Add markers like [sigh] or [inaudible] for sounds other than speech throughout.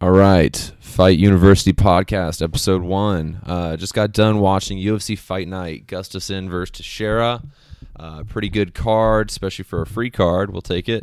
All right, Fight University podcast, episode one. Uh, just got done watching UFC Fight Night, Gustafsson versus Teixeira. Uh, pretty good card, especially for a free card. We'll take it.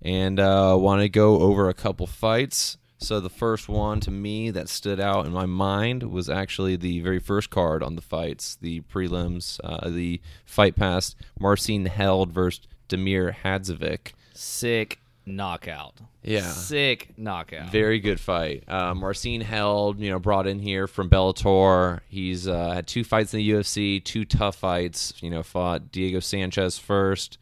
And uh, want to go over a couple fights. So the first one to me that stood out in my mind was actually the very first card on the fights, the prelims, uh, the fight past Marcin Held versus Damir Hadzovic. Sick knockout. Yeah. Sick knockout. Very good fight. Uh, Marcin Held, you know, brought in here from Bellator. He's uh, had two fights in the UFC, two tough fights. You know, fought Diego Sanchez first.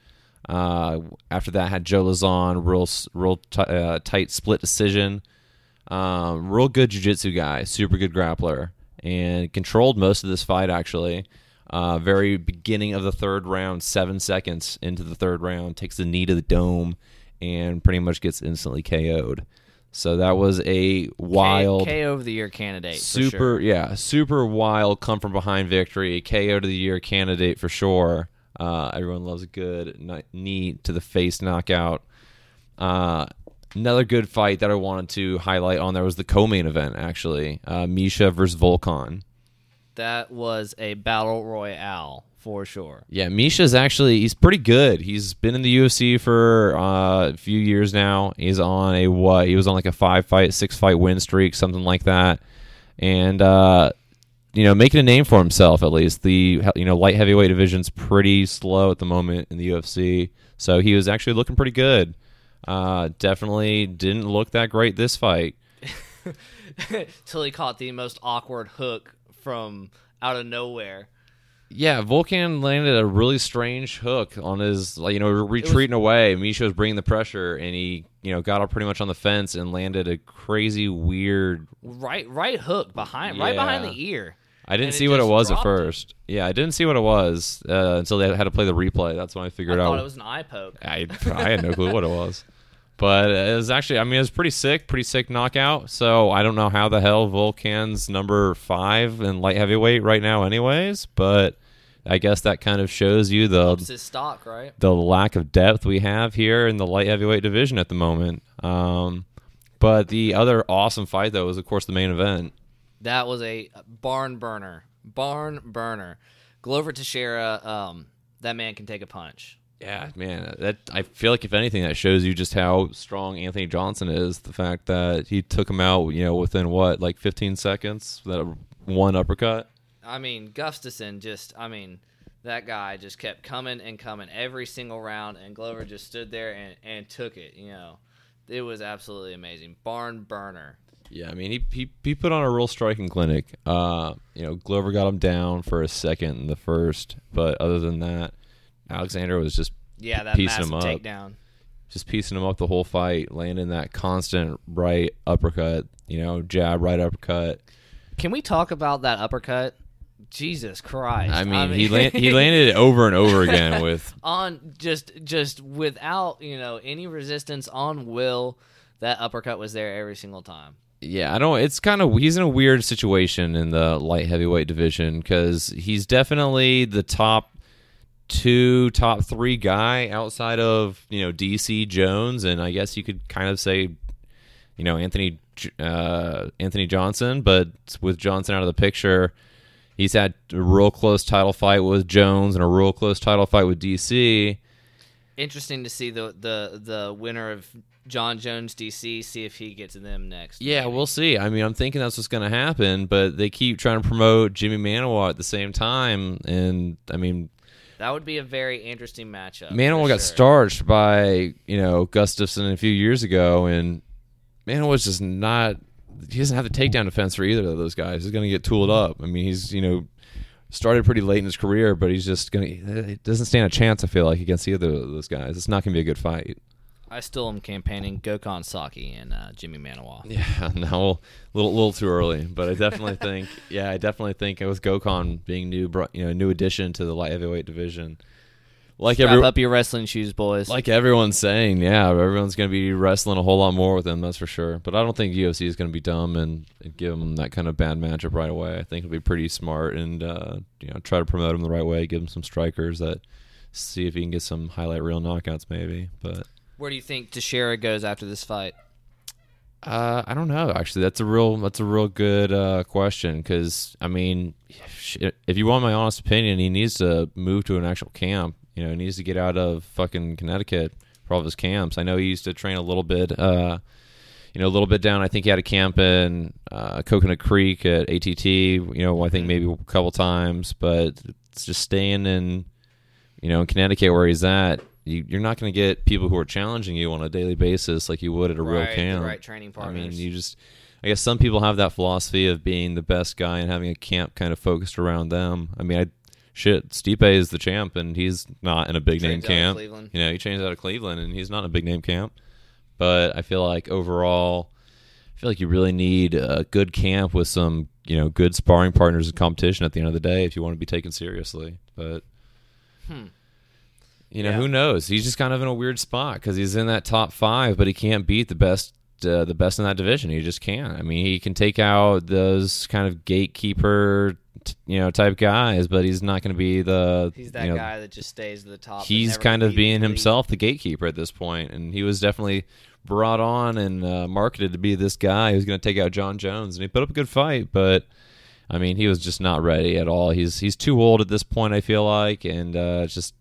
Uh, after that, had Joe Lauzon, real, real t- uh, tight split decision. Um, real good jiu-jitsu guy, super good grappler, and controlled most of this fight actually. Uh, very beginning of the third round, seven seconds into the third round, takes the knee to the dome and pretty much gets instantly KO'd. So that was a wild K- KO of the year candidate. for super sure. yeah super wild come from behind victory ko to the year candidate for sure uh, everyone loves a good knee to the face knockout uh, another good fight that i wanted to highlight on there was the co-main event actually uh, misha versus volkan That was a battle royale for sure. yeah misha's actually he's pretty good he's been in the ufc for uh, a few years now he's on a what he was on like a five fight six fight win streak something like that and uh, you know, making a name for himself at least. The you know light heavyweight division's pretty slow at the moment in the UFC, so he was actually looking pretty good. Uh, definitely didn't look that great this fight. [laughs] Till he caught the most awkward hook from out of nowhere. Yeah, Volkan landed a really strange hook on his, like you know, retreating away. Misha was bringing the pressure, and he, you know, got up pretty much on the fence and landed a crazy, weird. Right right hook behind right behind the ear. I didn't And it see what it was at dropped it. first. Yeah, I didn't see what it was uh, until they had to play the replay. That's when I I figured out. thought it was an eye poke. I, I had no clue what it [laughs] was. But it was actually, I mean, it was pretty sick, pretty sick knockout. So I don't know how the hell Volkan's number five in light heavyweight right now, anyways. But I guess that kind of shows you the stock, right? the lack of depth we have here in the light heavyweight division at the moment. Um, but the other awesome fight, though, was of course the main event. That was a barn burner. Barn burner. Glover Teixeira, um, that man can take a punch. Yeah, man, that I feel like if anything, that shows you just how strong Anthony Johnson is. The fact that he took him out, you know, within what, like 15 seconds, that one uppercut. I mean, Gustafsson just, I mean, that guy just kept coming and coming every single round, and Glover just stood there and, and took it. You know, it was absolutely amazing. Barn burner. Yeah, I mean, he he, he put on a real striking clinic. Uh, you know, Glover got him down for a second in the first, but other than that, Alexander was just Yeah, that Piecing massive him up. takedown. just piecing him up the whole fight, landing that constant right uppercut. You know, jab, right uppercut. Can we talk about that uppercut? Jesus Christ! I mean, he land, he [laughs] landed it over and over again with [laughs] on just just without you know any resistance on will. That uppercut was there every single time. Yeah, I don't. It's kind of he's in a weird situation in the light heavyweight division because he's definitely the top two, top three guy outside of you know DC Jones, and I guess you could kind of say you know Anthony uh, Anthony Johnson, but with Johnson out of the picture, he's had a real close title fight with Jones and a real close title fight with DC. Interesting to see the the the winner of Jon Jones DC. See if he gets them next. Yeah, maybe. we'll see. I mean, I'm thinking that's what's going to happen, but they keep trying to promote Jimmy Manuwa at the same time, and I mean, that would be a very interesting matchup. Manuwa got sure. starched by you know Gustafsson a few years ago, and Manuwa's just not. He doesn't have the takedown defense for either of those guys. He's going to get tooled up. I mean, he's you know started pretty late in his career, but he's just going to. He doesn't stand a chance. I feel like against either of those guys. It's not going to be a good fight. I still am campaigning Gokhan Saki and uh, Jimmy Manuwa. [laughs] Yeah, no, a little, little too early, but I definitely [laughs] think, yeah, I definitely think with Gokhan being new, you know, new addition to the light heavyweight division, like Strap every, up your wrestling shoes, boys. like everyone's saying, yeah, everyone's going to be wrestling a whole lot more with him, that's for sure. But I don't think UFC is going to be dumb and, and give him that kind of bad matchup right away. I think it'll be pretty smart and uh, you know try to promote him the right way, give him some strikers that see if he can get some highlight reel knockouts maybe. But Where do you think Teixeira goes after this fight? Uh, I don't know. Actually, that's a real that's a real good uh, question because I mean, if you want my honest opinion, he needs to move to an actual camp. You know, he needs to get out of fucking Connecticut for all of his camps. I know he used to train a little bit. Uh, you know, a little bit down. I think he had a camp in uh, Coconut Creek at ATT. You know, I think maybe a couple times, but it's just staying in, you know, in Connecticut where he's at. You, you're not going to get people who are challenging you on a daily basis like you would at a real Right, the camp. right training partners. I mean, you just. I guess some people have that philosophy of being the best guy and having a camp kind of focused around them. I mean, I shit, Stipe is the champ, and he's not in a big name Trains out of camp. You know, he changed out of Cleveland, and he's not in a big name camp. But I feel like overall, I feel like you really need a good camp with some, you know, good sparring partners and competition at the end of the day if you want to be taken seriously. But Hmm. you know, Yeah. who knows? He's just kind of in a weird spot because he's in that top five, but he can't beat the best. Uh, the best in that division, he just can't. I mean, he can take out those kind of gatekeeper, t- you know, type guys, but he's not going to be the. He's that you know, guy that just stays at the top. he's kind of being the himself the gatekeeper at this point and he was definitely brought on and uh, marketed to be this guy who's going to take out Jon Jones and he put up a good fight but I mean he was just not ready at all he's he's too old at this point I feel like and uh, just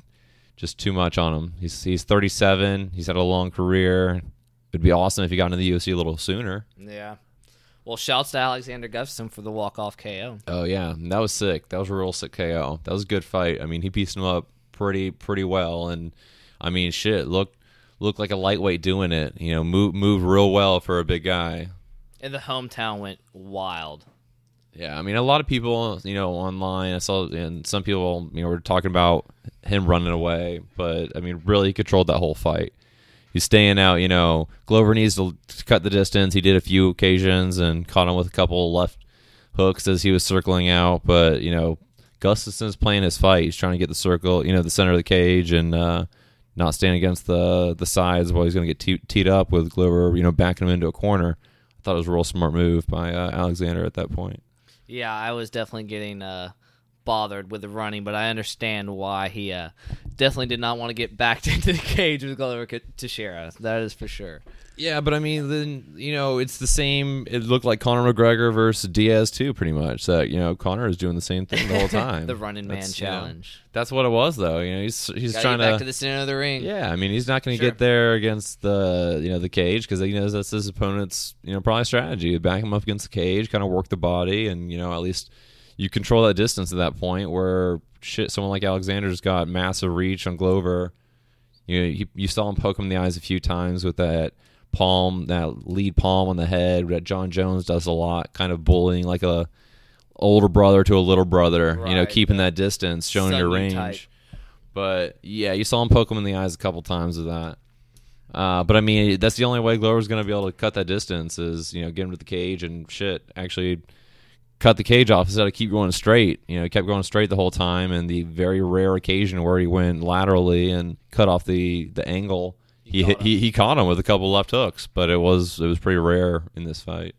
just too much on him he's he's 37 he's had a long career it'd be awesome if he got into the UFC a little sooner Yeah. Well, shouts to Alexander Gustafsson for the walk off KO. Oh yeah, that was sick. That was a real sick KO. That was a good fight. I mean, he pieced him up pretty pretty well, and I mean, shit, looked looked like a lightweight doing it. You know, move moved real well for a big guy. And the hometown went wild. Yeah, I mean, a lot of people, you know, online, I saw, and some people, you know, were talking about him running away, but I mean, really, he controlled that whole fight. He's staying out, you know. Glover needs to cut the distance. He did a few occasions and caught him with a couple left hooks as he was circling out, but you know, Gustafsson's playing his fight. He's trying to get the circle, you know, the center of the cage, and uh, not stand against the the sides while he's going to get te- teed up with Glover, you know, backing him into a corner. I thought it was a real smart move by uh, Alexander at that point. Yeah, I was definitely getting uh, bothered with the running, but I understand why he uh, definitely did not want to get backed [laughs] into the cage with Glover Teixeira. That is for sure. Yeah, but I mean, then you know, it's the same. It looked like Conor McGregor versus Diaz too, pretty much. That you know, Conor is doing the same thing the whole [laughs] time. the running man That's, you know, challenge. that's what it was, though. You know, he's he's Gotta trying get back to. to the center of the ring. yeah, I mean, he's not going to Sure. get there against the you know the cage because he knows that's his opponent's you know probably strategy. Back him up against the cage, kind of work the body, and you know at least you control that distance at that point. Where shit, someone like Alexander's got massive reach on Glover. You know, you, you saw him poke him in the eyes a few times with that palm, that lead palm on the head that Jon Jones does a lot, kind of bullying like a older brother to a little brother. You know, keeping that distance, showing your range. But yeah, you saw him poke him in the eyes a couple times with that. Uh, but I mean, that's the only way Glover's going to be able to cut that distance is you know get him to the cage and shit. Actually, cut the cage off instead of keep going straight. You know, he kept going straight the whole time. And the very rare occasion where he went laterally and cut off the the angle, he caught hit, him. he he caught him with a couple left hooks. But it was it was pretty rare in this fight.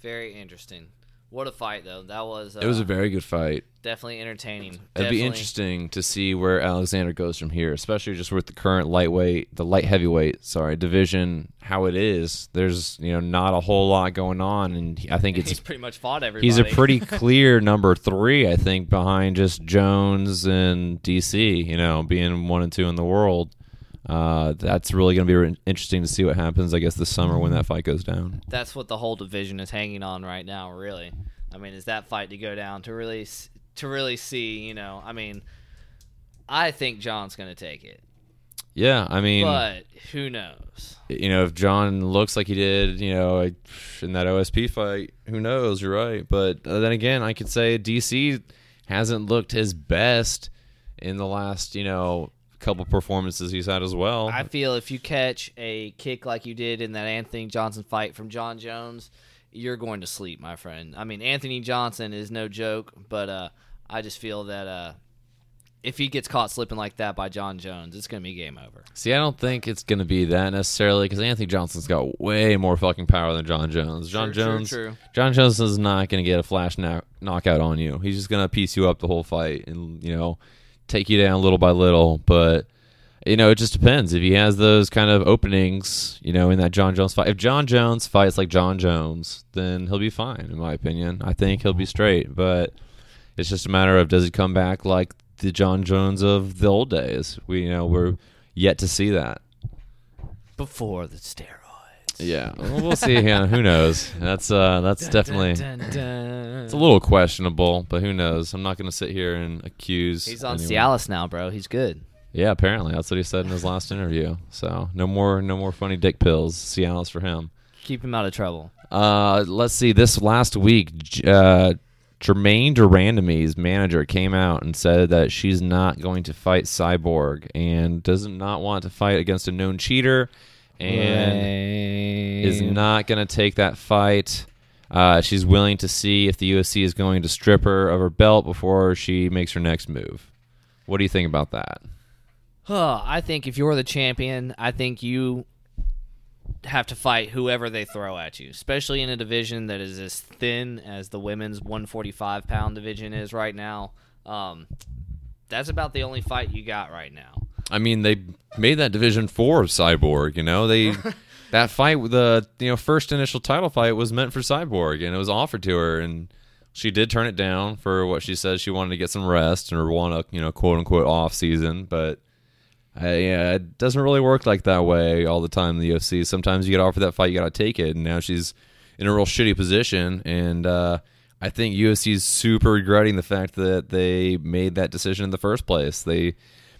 Very interesting. What a fight, though. That was. Uh, It was a very good fight. definitely entertaining. It'd Definitely- be interesting to see where Alexander goes from here, especially just with the current lightweight, the light heavyweight, sorry, division, how it is. There's you know not a whole lot going on, and I think [laughs] it's He's pretty much fought everybody. he's a pretty [laughs] clear number three, I think, behind just Jones and DC. You know, being one and two in the world. Uh, that's really going to be re- interesting to see what happens. I guess this summer when that fight goes down. That's what the whole division is hanging on right now. Really, I mean, is that fight to go down to really to really see? You know, I mean, I think Jon's going to take it, Yeah, I mean, but who knows? you know, if Jon looks like he did, you know, in that OSP fight, who knows? You're right. But uh, then again, I could say DC hasn't looked his best in the last, you know, couple performances he's had as well. I feel if you catch a kick like you did in that Anthony Johnson fight from Jon Jones, you're going to sleep, my friend. I mean, Anthony Johnson is no joke, but uh, I just feel that uh, if he gets caught slipping like that by Jon Jones, it's going to be game over. See, I don't think it's going to be that necessarily because Anthony Johnson's got way more fucking power than Jon Jones. Jon True, true, Jones, true. Jon Jones is not going to get a flash knock- knockout on you. He's just going to piece you up the whole fight and you know take you down little by little. But You know, it just depends. If he has those kind of openings, you know, in that Jon Jones fight. If Jon Jones fights like Jon Jones, then he'll be fine, in my opinion. I think he'll be straight. But it's just a matter of does he come back like the Jon Jones of the old days? We, you know, we're yet to see that. Before the steroids. Yeah, well, we'll see. Yeah, who knows? That's uh, that's definitely Dun, dun, dun. it's a little questionable, but who knows? I'm not going to sit here and accuse. He's on anyone. Cialis now, bro. He's good. Yeah, apparently that's what he said in his last interview. So no more, no more funny dick pills. Cialis for him. Keep him out of trouble. Uh, let's see. This last week, J- uh, Germaine de Randamie's manager came out and said that she's not going to fight Cyborg and does not want to fight against a known cheater, and is not going to take that fight. Uh, she's willing to see if the UFC is going to strip her of her belt before she makes her next move. What do you think about that? Huh, I think if you're the champion, I think you have to fight whoever they throw at you, especially in a division that is as thin as the women's 145 pound division is right now. Um, that's about the only fight you got right now. I mean, they made that division for Cyborg. You know, they [laughs] that fight, the you know first initial title fight was meant for Cyborg, and it was offered to her, and she did turn it down for what she said she wanted to get some rest and want a you know quote unquote off season, but. Uh, yeah, it doesn't really work like that way all the time in the UFC. Sometimes you get offered that fight, you got to take it. And now she's in a real shitty position. And uh, I think UFC is super regretting the fact that they made that decision in the first place. They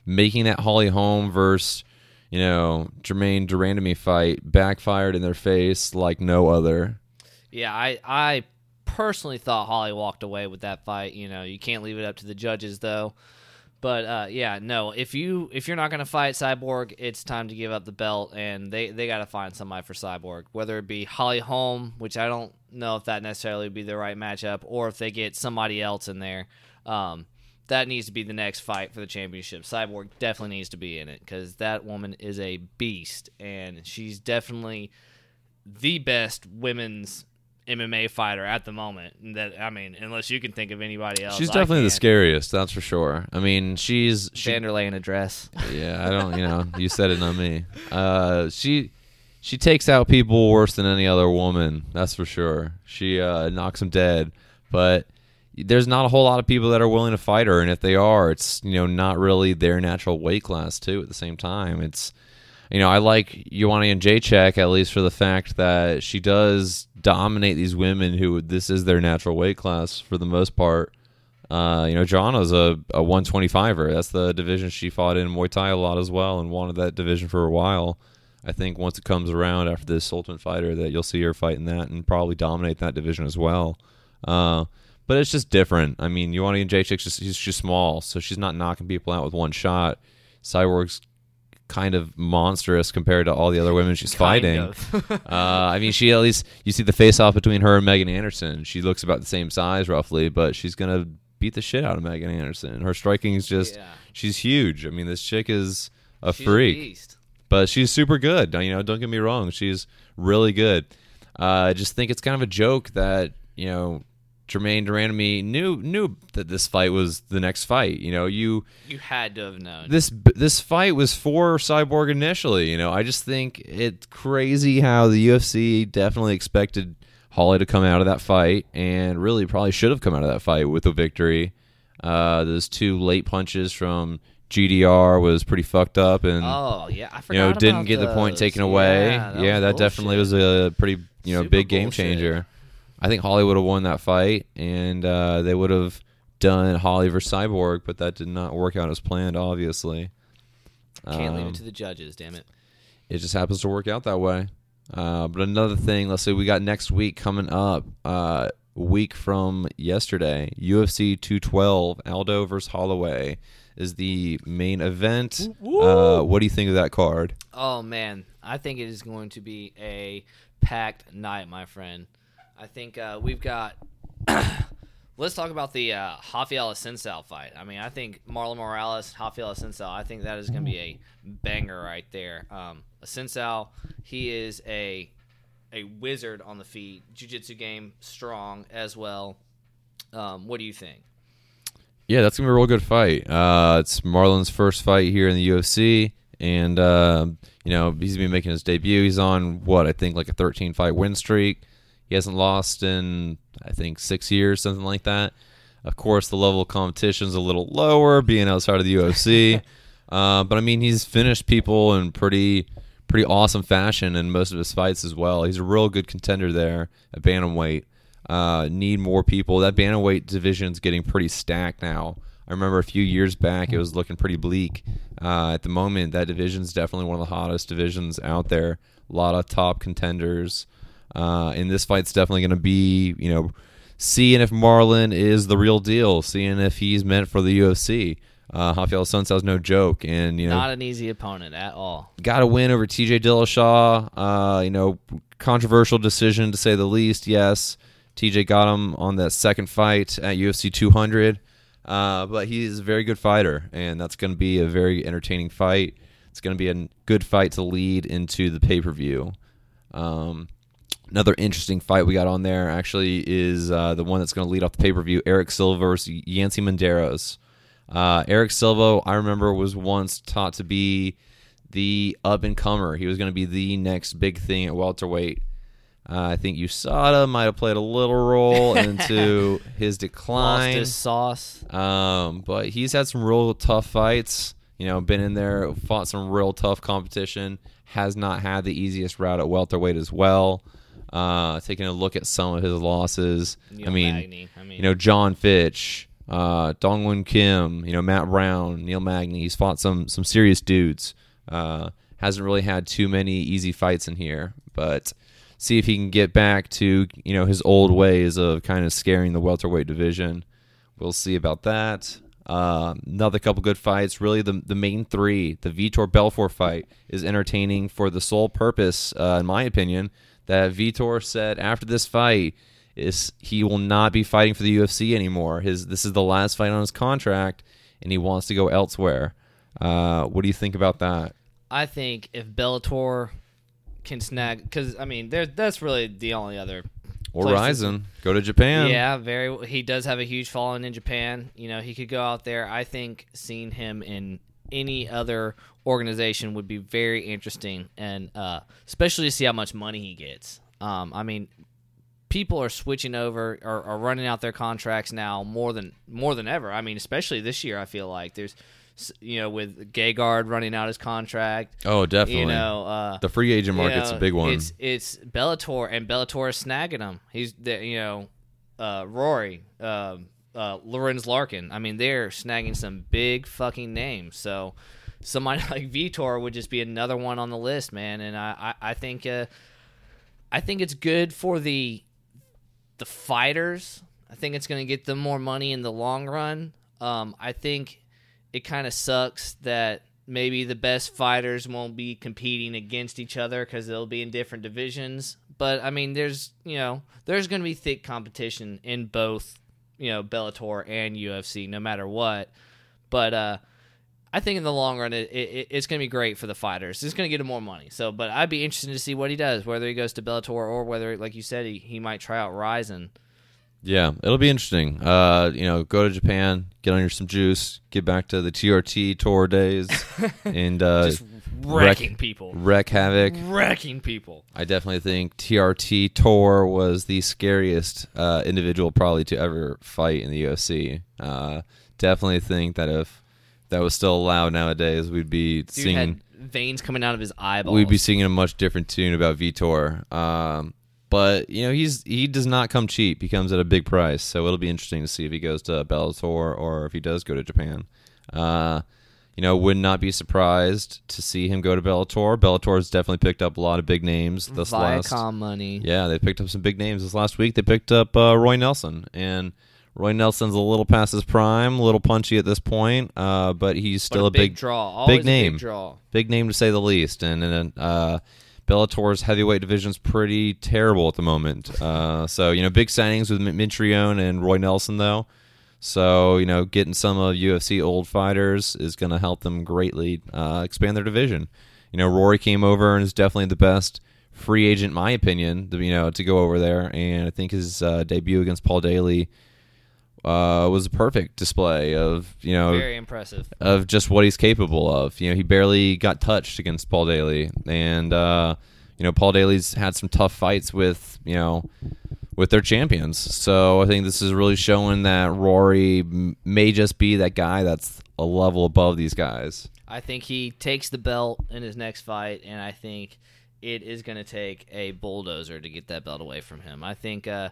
making that Holly Holm versus you know Germaine de Randamie fight backfired in their face like no other. Yeah, I I personally thought Holly walked away with that fight. You know, you can't leave it up to the judges though. But uh, yeah, no. If you if you're not gonna fight Cyborg, it's time to give up the belt, and they they got to find somebody for Cyborg. Whether it be Holly Holm, which I don't know if that necessarily would be the right matchup, or if they get somebody else in there. Um, that needs to be the next fight for the championship. Cyborg definitely needs to be in it because that woman is a beast, and she's definitely the best women's MMA fighter at the moment. That I mean, unless you can think of anybody else, She's I definitely the can't. scariest, that's for sure. I mean, she's she, Vanderlei in a dress. yeah. I don't, you know, you said it, not me. Uh, she she takes out people worse than any other woman, that's for sure. She uh, knocks them dead, but there's not a whole lot of people that are willing to fight her, and if they are, it's you know not really their natural weight class too. At the same time, it's you know I like Joanna Jędrzejczyk at least for the fact that she does dominate these women who this is their natural weight class for the most part. Uh, you know, Joanna's a, a 125er. That's the division she fought in Muay Thai a lot as well, and wanted that division for a while. I think once it comes around after this Ultimate Fighter, that you'll see her fighting that and probably dominate that division as well. Uh, but it's just different. I mean, Joanna Jędrzejczyk's just she's just small, so she's not knocking people out with one shot. Cyborg's kind of monstrous compared to all the other women she's [laughs] fighting. [laughs] uh, I mean, she at least you see the face off between her and Megan Anderson. She looks about the same size roughly, but she's gonna beat the shit out of Megan Anderson. Her striking is just Yeah. she's huge. I mean, this chick is a She's freak, beast. but she's super good. You know, don't get me wrong, she's really good. Uh, I just think it's kind of a joke that you know Germaine de Randamie knew knew that this fight was the next fight. You know, you You had to have known. this this fight was for Cyborg initially. You know, I just think it's crazy how the UFC definitely expected Holly to come out of that fight, and really probably should have come out of that fight with a victory. Uh, those two late punches from GDR was pretty fucked up, and oh yeah, I forgot. you know didn't get the point taken away. Yeah, Yeah, that, that, definitely was a pretty you know Super big game bullshit. changer. I think Holly would have won that fight, and uh, they would have done Holly versus Cyborg, but that did not work out as planned. Obviously, Can't leave Um, it to the judges. Damn it. it just happens to work out that way. Uh, but another thing, let's say we got next week coming up, uh, week from yesterday, UFC 212, Aldo versus Holloway is the main event. Uh, what do you think of that card? Oh man, I think it is going to be a packed night, my friend. I think uh, we've got. [coughs] Let's talk about the uh, Rafael Assunção fight. I mean, I think Marlon Moraes, Rafael Assunção, I think that is going to be a banger right there. Um, Assunção, he is a a wizard on the feet, jiu-jitsu game strong as well. Um, what do you think? Yeah, that's gonna be a real good fight. Uh, it's Marlon's first fight here in the UFC, and uh, you know he's been making his debut. He's on what I think like a 13 fight win streak. He hasn't lost in I think six years, something like that. Of course, the level of competition is a little lower, being outside of the UFC. [laughs] uh, but I mean, he's finished people in pretty pretty awesome fashion in most of his fights as well. He's a real good contender there at bantamweight. Uh, need more people. That bantamweight division's getting pretty stacked now. I remember a few years back it was looking pretty bleak. Uh, at the moment, that division's definitely one of the hottest divisions out there. A lot of top contenders. Uh, and this fight's definitely going to be, you know, seeing if Marlon is the real deal, seeing if he's meant for the UFC. Uh, Rafael Assunção's no joke, and you know, Not an easy opponent at all. got to win over TJ Dillashaw. Uh, you know, controversial decision to say the least. Yes, TJ got him on that second fight at UFC 200, uh, but he's a very good fighter, and that's going to be a very entertaining fight. It's going to be a good fight to lead into the pay per view. Um, another interesting fight we got on there actually is uh, the one that's going to lead off the pay per view: Erick Silva versus Yancy Medeiros. Uh, Erick Silva, I remember, was once taught to be the up and comer. He was going to be the next big thing at welterweight. Uh, I think USADA might have played a little role [laughs] into his Lost decline. his sauce. Um, but he's had some real tough fights. You know, been in there, fought some real tough competition. Has not had the easiest route at welterweight as well. Uh, taking a look at some of his losses, Neil I mean, Magny. I mean, you know, John Fitch, uh, Dong Hyun Kim, you know, Matt Brown, Neil Magny. He's fought some some serious dudes. Uh, hasn't really had too many easy fights in here, but see if he can get back to you know his old ways of kind of scaring the welterweight division. We'll see about that. Uh, another couple good fights. Really, the the main three. The Vitor Belfort fight is entertaining for the sole purpose, uh, in my opinion, that Vitor said after this fight is he will not be fighting for the UFC anymore. His this is the last fight on his contract, and he wants to go elsewhere. Uh, what do you think about that? I think if Bellator can snag, because I mean, there that's really the only other. Or Rizin, go to Japan. Yeah, very. He does have a huge following in Japan. You know, he could go out there. I think seeing him in any other organization would be very interesting, and uh, especially to see how much money he gets. Um, I mean, people are switching over or are running out their contracts now more than more than ever. I mean, especially this year, I feel like there's, you know, with Gegard running out his contract. Oh, definitely. You know, uh, the free agent you market's know, a big one. It's it's Bellator and Bellator is snagging him. He's the you know, uh, Rory, um uh, Lorenz Larkin. I mean, they're snagging some big fucking names. So somebody [laughs] like Vitor would just be another one on the list, man. And I I, I think uh, I think it's good for the the fighters. I think it's going to get them more money in the long run. Um, I think it kind of sucks that maybe the best fighters won't be competing against each other because they'll be in different divisions. But I mean, there's you know there's going to be thick competition in both you know Bellator and UFC, no matter what. But uh, I think in the long run, it, it, it's going to be great for the fighters. It's going to get him more money. So, but I'd be interested to see what he does, whether he goes to Bellator or whether, like you said, he, he might try out Rizin. Yeah, it'll be interesting. Uh, you know, go to Japan, get on your some juice, get back to the TRT tour days, [laughs] and uh, Just wrecking people, wreck havoc. wrecking people. I definitely think TRT Tor was the scariest uh, individual probably to ever fight in the UFC. Uh, definitely think that if that was still allowed nowadays, we'd be Dude had veins coming out of his eyeballs. We'd be singing a much different tune about Vitor. Um, but you know he's he does not come cheap. He comes at a big price, so it'll be interesting to see if he goes to Bellator or if he does go to Japan. Uh, you know, would not be surprised to see him go to Bellator. Bellator has definitely picked up a lot of big names this last. Viacom money. Yeah, they picked up some big names this last week. They picked up uh, Roy Nelson, and Roy Nelson's a little past his prime, a little punchy at this point, uh, but he's But still a big, draw. Always a name. Big draw. big name to say the least. And, and uh, Bellator's heavyweight division's pretty terrible at the moment. Uh, so you know, big signings with Mitrione and Roy Nelson though. So you know, getting some of UFC old fighters is going to help them greatly uh, expand their division. You know, Rory came over and is definitely the best free agent, in my opinion. To, you know, to go over there, and I think his uh, debut against Paul Daley uh, was a perfect display of you know Very impressive. of just what he's capable of. You know, he barely got touched against Paul Daley, and uh, you know, Paul Daley's had some tough fights with you know with their champions. So I think this is really showing that Rory may just be that guy that's a level above these guys. I think he takes the belt in his next fight, and I think it is going to take a bulldozer to get that belt away from him. I think uh,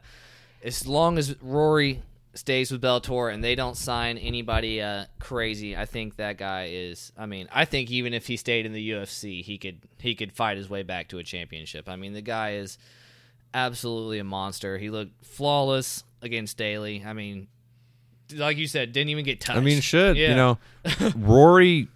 as long as Rory stays with Bellator and they don't sign anybody uh, crazy, I think that guy is. I mean, I think even if he stayed in the UFC, he could he could fight his way back to a championship. I mean, the guy is absolutely a monster. He looked flawless against Daley. I mean, like you said, didn't even get touched. I mean, should Yeah. you know, [laughs] Rory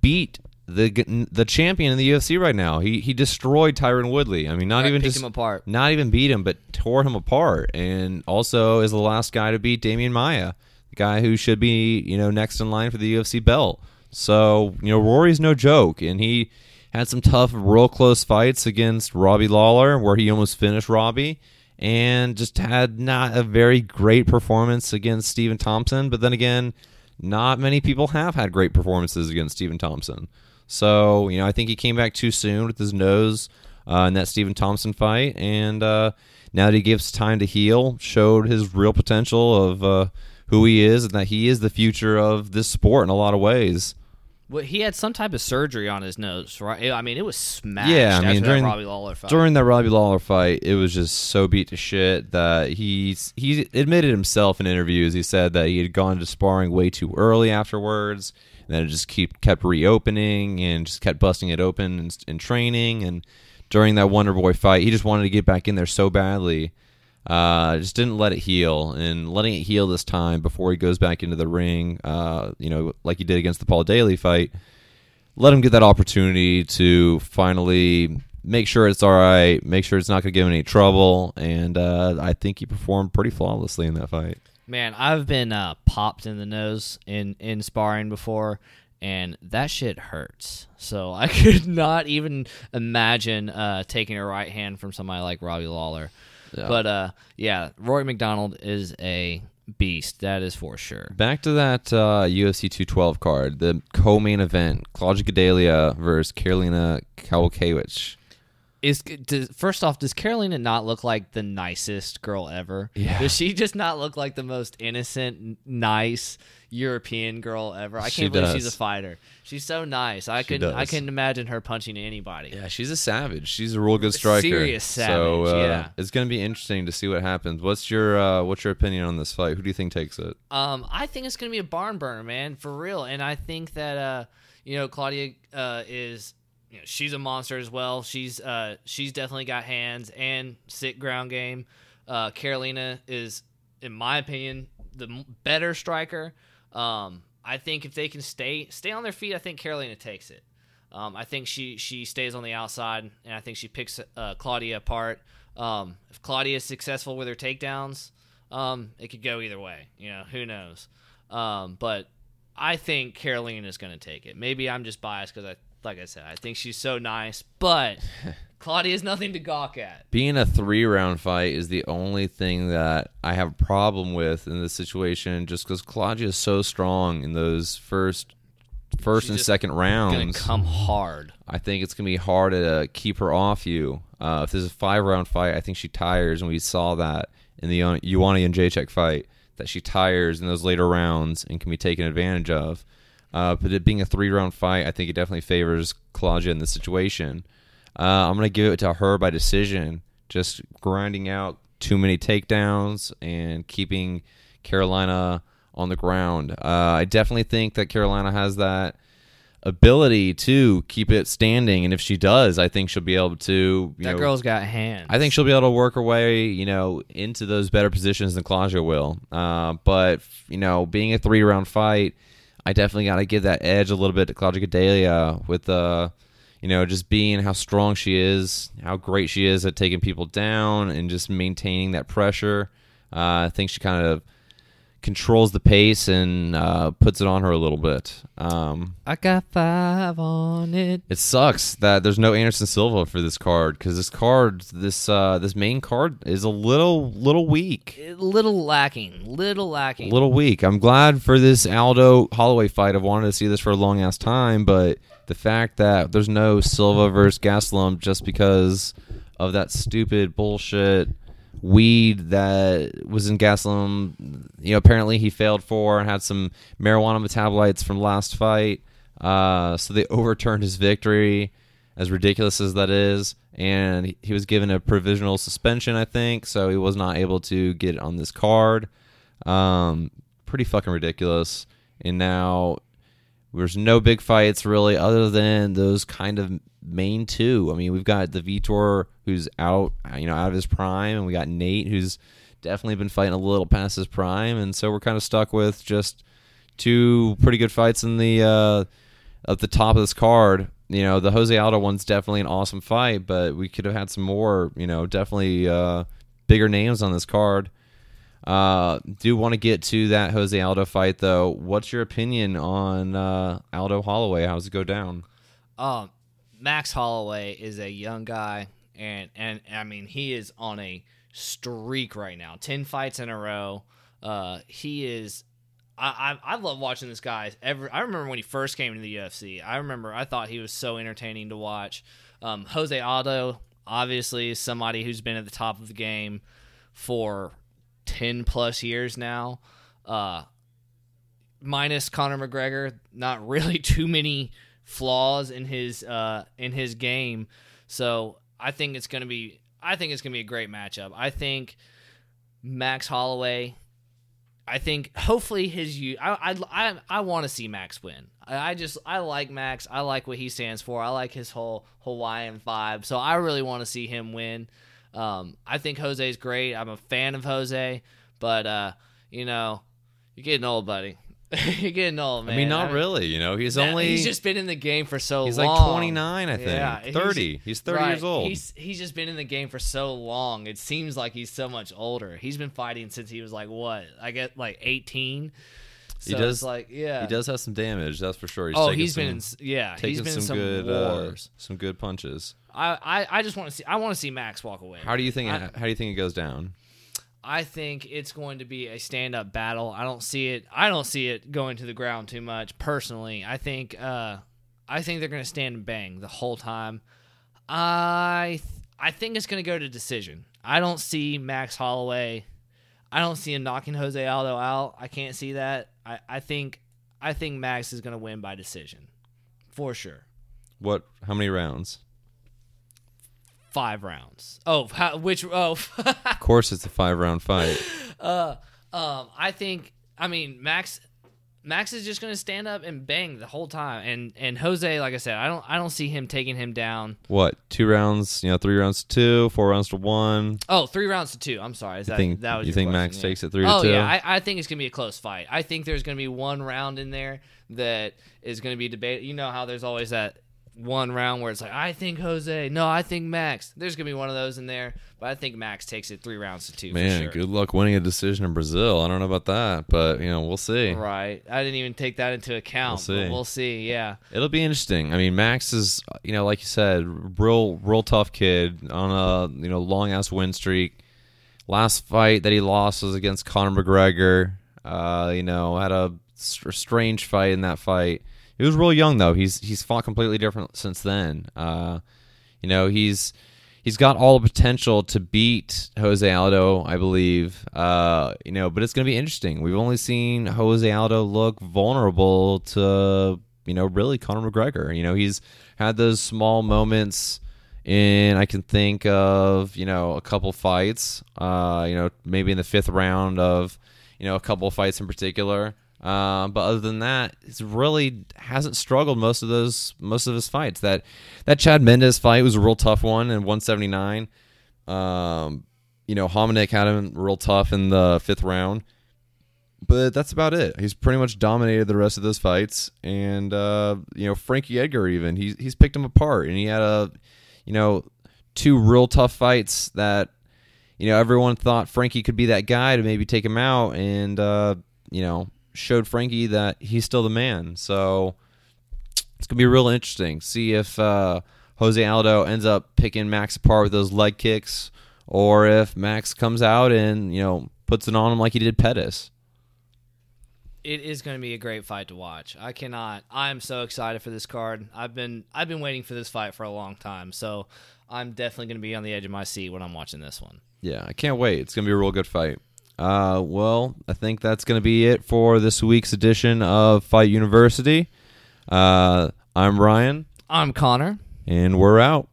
beat the the champion in the UFC right now. He he destroyed Tyron Woodley. I mean, not Right, even just him apart. not even beat him, but tore him apart. And also is the last guy to beat Demian Maia, the guy who should be you know next in line for the UFC belt. So you know Rory's no joke, and he had some tough, real close fights against Robbie Lawler, where he almost finished Robbie, and just had not a very great performance against Stephen Thompson. But then again, not many people have had great performances against Stephen Thompson. So you know, I think he came back too soon with his nose uh, in that Stephen Thompson fight, and uh, now that he gives time to heal, showed his real potential of uh, who he is and that he is the future of this sport in a lot of ways. Well, he had some type of surgery on his nose, right? I mean, it was smashed. Yeah, I mean, after that during- Robbie Lawler fight. During that Robbie Lawler fight, it was just so beat to shit that he's he admitted himself in interviews. He said that he had gone to sparring way too early afterwards, and then it just keep kept reopening and just kept busting it open in, in training. And during that Wonder Boy fight, he just wanted to get back in there so badly. Uh, just didn't let it heal, and letting it heal this time before he goes back into the ring. Uh, you know, like he did against the Paul Daley fight let him get that opportunity to finally make sure it's all right, make sure it's not going to give him any trouble, and uh, I think he performed pretty flawlessly in that fight. Man, I've been uh, popped in the nose in in sparring before, and that shit hurts. So [laughs] I could not even imagine uh, taking a right hand from somebody like Robbie Lawler. Yeah. But uh, yeah, Roy McDonald is a beast. That is for sure. Back to that uh, UFC 212 card, the co-main event: Claudia Gadelha versus Carolina Kowalkiewicz. Is does, first off, does Carolina not look like the nicest girl ever? Yeah. Does she just not look like the most innocent, nice European girl ever? I can't believe she's a fighter. She's so nice. I She couldn't. I does. couldn't imagine her punching anybody. Yeah, she's a savage. She's a real good striker. Serious So savage, uh, yeah. it's going to be interesting to see what happens. What's your uh, what's your opinion on this fight? Who do you think takes it? Um, I think it's gonna be a barn burner, man, for real. And I think that uh, you know, Claudia uh, is you know, she's a monster as well. She's uh, she's definitely got hands and sick ground game. Uh, Carolina is, in my opinion, the better striker. Um, I think if they can stay stay on their feet, I think Carolina takes it. Um, I think she she stays on the outside, and I think she picks uh, Claudia apart. Um, if Claudia is successful with her takedowns, um, it could go either way. You know, who knows? Um, but I think Carolina is going to take it. Maybe I'm just biased because I, like I said, I think she's so nice. But [laughs] Claudia is nothing to gawk at. being a three round fight is the only thing that I have a problem with in this situation just because Claudia is so strong in those first first She's and second Going rounds. to come hard. I think it's gonna be hard to keep her off you. Uh, if there's a five round fight, I think she tires, and we saw that in the Joanna Jędrzejczyk fight that she tires in those later rounds and can be taken advantage of. Uh, but it being a three round fight, I think it definitely favors Claudia in this situation. Uh, I'm gonna give it to her by decision, just grinding out too many takedowns and keeping Carolina on the ground. Uh, I definitely think that Carolina has that ability to keep it standing, and if she does, I think she'll be able to. You That know, girl's got hands. I think she'll be able to work her way, you know, into those better positions than Claudia will. Uh, but you know, being a three round fight, I definitely got to give that edge a little bit to Claudia Gadelha with uh, you know, just being how strong she is, how great she is at taking people down and just maintaining that pressure. Uh, I think she kind of controls the pace and uh, puts it on her a little bit. Um, I got five on it. it sucks that there's no Anderson Silva for this card because this card, this uh, this main card, is a little little weak. A little lacking. Little lacking. A little weak. I'm glad for this Aldo Holloway fight. I've wanted to see this for a long ass time, but the fact that there's no Silva versus Gastelum just because of that stupid bullshit weed that was in Gastelum, you know, apparently he failed for and had some marijuana metabolites from last fight. Uh, so they overturned his victory, as ridiculous as that is. And he was given a provisional suspension, I think, so he was not able to get on this card. Um, pretty fucking ridiculous. And now there's no big fights really, other than those kind of main two. I mean, we've got the Vitor who's out, you know, out of his prime, and we got Nate who's definitely been fighting a little past his prime, and so we're kind of stuck with just two pretty good fights in the uh, at the top of this card. You know, the Jose Aldo one's definitely an awesome fight, but we could have had some more, you know, definitely uh, bigger names on this card. Uh, do want to get to that Jose Aldo fight though. What's your opinion on uh, Aldo Holloway? How's it go down? Um, Max Holloway is a young guy, and and I mean he is on a streak right now. Ten fights in a row. Uh, he is. I, I I love watching this guy. Ever I remember when he first came into the UFC. I remember I thought he was so entertaining to watch. Um, Jose Aldo, obviously, is somebody who's been at the top of the game for ten plus years now. Uh, minus Conor McGregor, not [laughs] really too many flaws in his uh, in his game. So I think it's gonna be I think it's gonna be a great matchup. I think Max Holloway. I think hopefully his you I I I, I want to see Max win. I, I just I like Max. I like what he stands for. I like his whole Hawaiian vibe. So I really want to see him win. Um, I think Jose's great. I'm a fan of Jose, but uh, you know, you're getting old, buddy. [laughs] You're getting old, man. I mean, not really. You know, he's only He's just been in the game for so he's long. He's like 29, I think. Yeah, 30. He's, 30 right. years old. He's he's just been in the game for so long. It seems like he's so much older. He's been fighting since he was like what? I get like 18. So He does- It's like yeah. he does have some damage, that's for sure. He's Oh, he's some, been in, yeah. taking He's been some, some good uh, wars. some good punches. I, I I just want to see. I want to see Max walk away. How do you think I- it, how do you think it goes down? I think it's going to be a stand up battle. I don't see it. I don't see it going to the ground too much personally. I think. Uh, I think they're going to stand and bang the whole time. I th- I think it's going to go to decision. I don't see Max Holloway. I don't see him knocking Jose Aldo out. I can't see that. I, I think I think Max is going to win by decision, for sure. What how many rounds? Five rounds. Oh, how, which? Oh, [laughs] Of course it's a 5 round fight. [laughs] Uh, um, I think. I mean, Max. Max is just going to stand up and bang the whole time, and and Jose, like I said, I don't I don't see him taking him down. What? 2 rounds, you know, 3 rounds to 2, 4 rounds to 1. Oh, three rounds to two. I'm sorry. Is You that think that was you think question, Max yeah. takes it 3 to Oh yeah, I, I think it's gonna be a close fight. I think there's gonna be one round in there that is gonna be debated. You know how there's always that one round where it's like I think Jose, no, I think Max. There's gonna be one of those in there, but I think Max takes it three rounds to two. Man, for sure. good luck winning a decision in Brazil. I don't know about that, but you know, we'll see. Right. I didn't even take that into account. We'll but see. We'll see. Yeah. It'll be interesting. I mean, Max is, you know, like you said, real, real tough kid on a you know long ass win streak. Last fight that he lost was against Conor McGregor. Uh, you know, had a str- strange fight in that fight. He was real young though. He's he's fought completely different since then. Uh, you know, he's he's got all the potential to beat Jose Aldo, I believe. Uh, you know, but it's going to be interesting. We've only seen Jose Aldo look vulnerable to, you know, really Conor McGregor. You know, he's had those small moments And I can think of, you know, a couple fights, uh, you know, maybe in the 5th round of, you know, a couple fights in particular. Um, but other than that, he's really hasn't struggled most of those most of his fights. That that Chad Mendes fight was a real tough one in 179. Um, you know, Hominick had him real tough in the fifth round, but that's about it. He's pretty much dominated the rest of those fights, and uh, you know, Frankie Edgar even he's he's picked him apart, and he had a you know two real tough fights that you know everyone thought Frankie could be that guy to maybe take him out, and uh, you know, showed Frankie that he's still the man. So it's gonna be real interesting. See if uh, Jose Aldo ends up picking Max apart with those leg kicks, or if Max comes out and you know puts it on him like he did Pettis. It is going to be a great fight to watch. I cannot. I am so excited for this card. I've been I've been waiting for this fight for a long time. So I'm definitely going to be on the edge of my seat when I'm watching this one. Yeah, I can't wait. It's gonna be a real good fight. Uh, well, I think that's gonna be it for this week's edition of Fight University. Uh, I'm Ryan, I'm Connor. and we're out.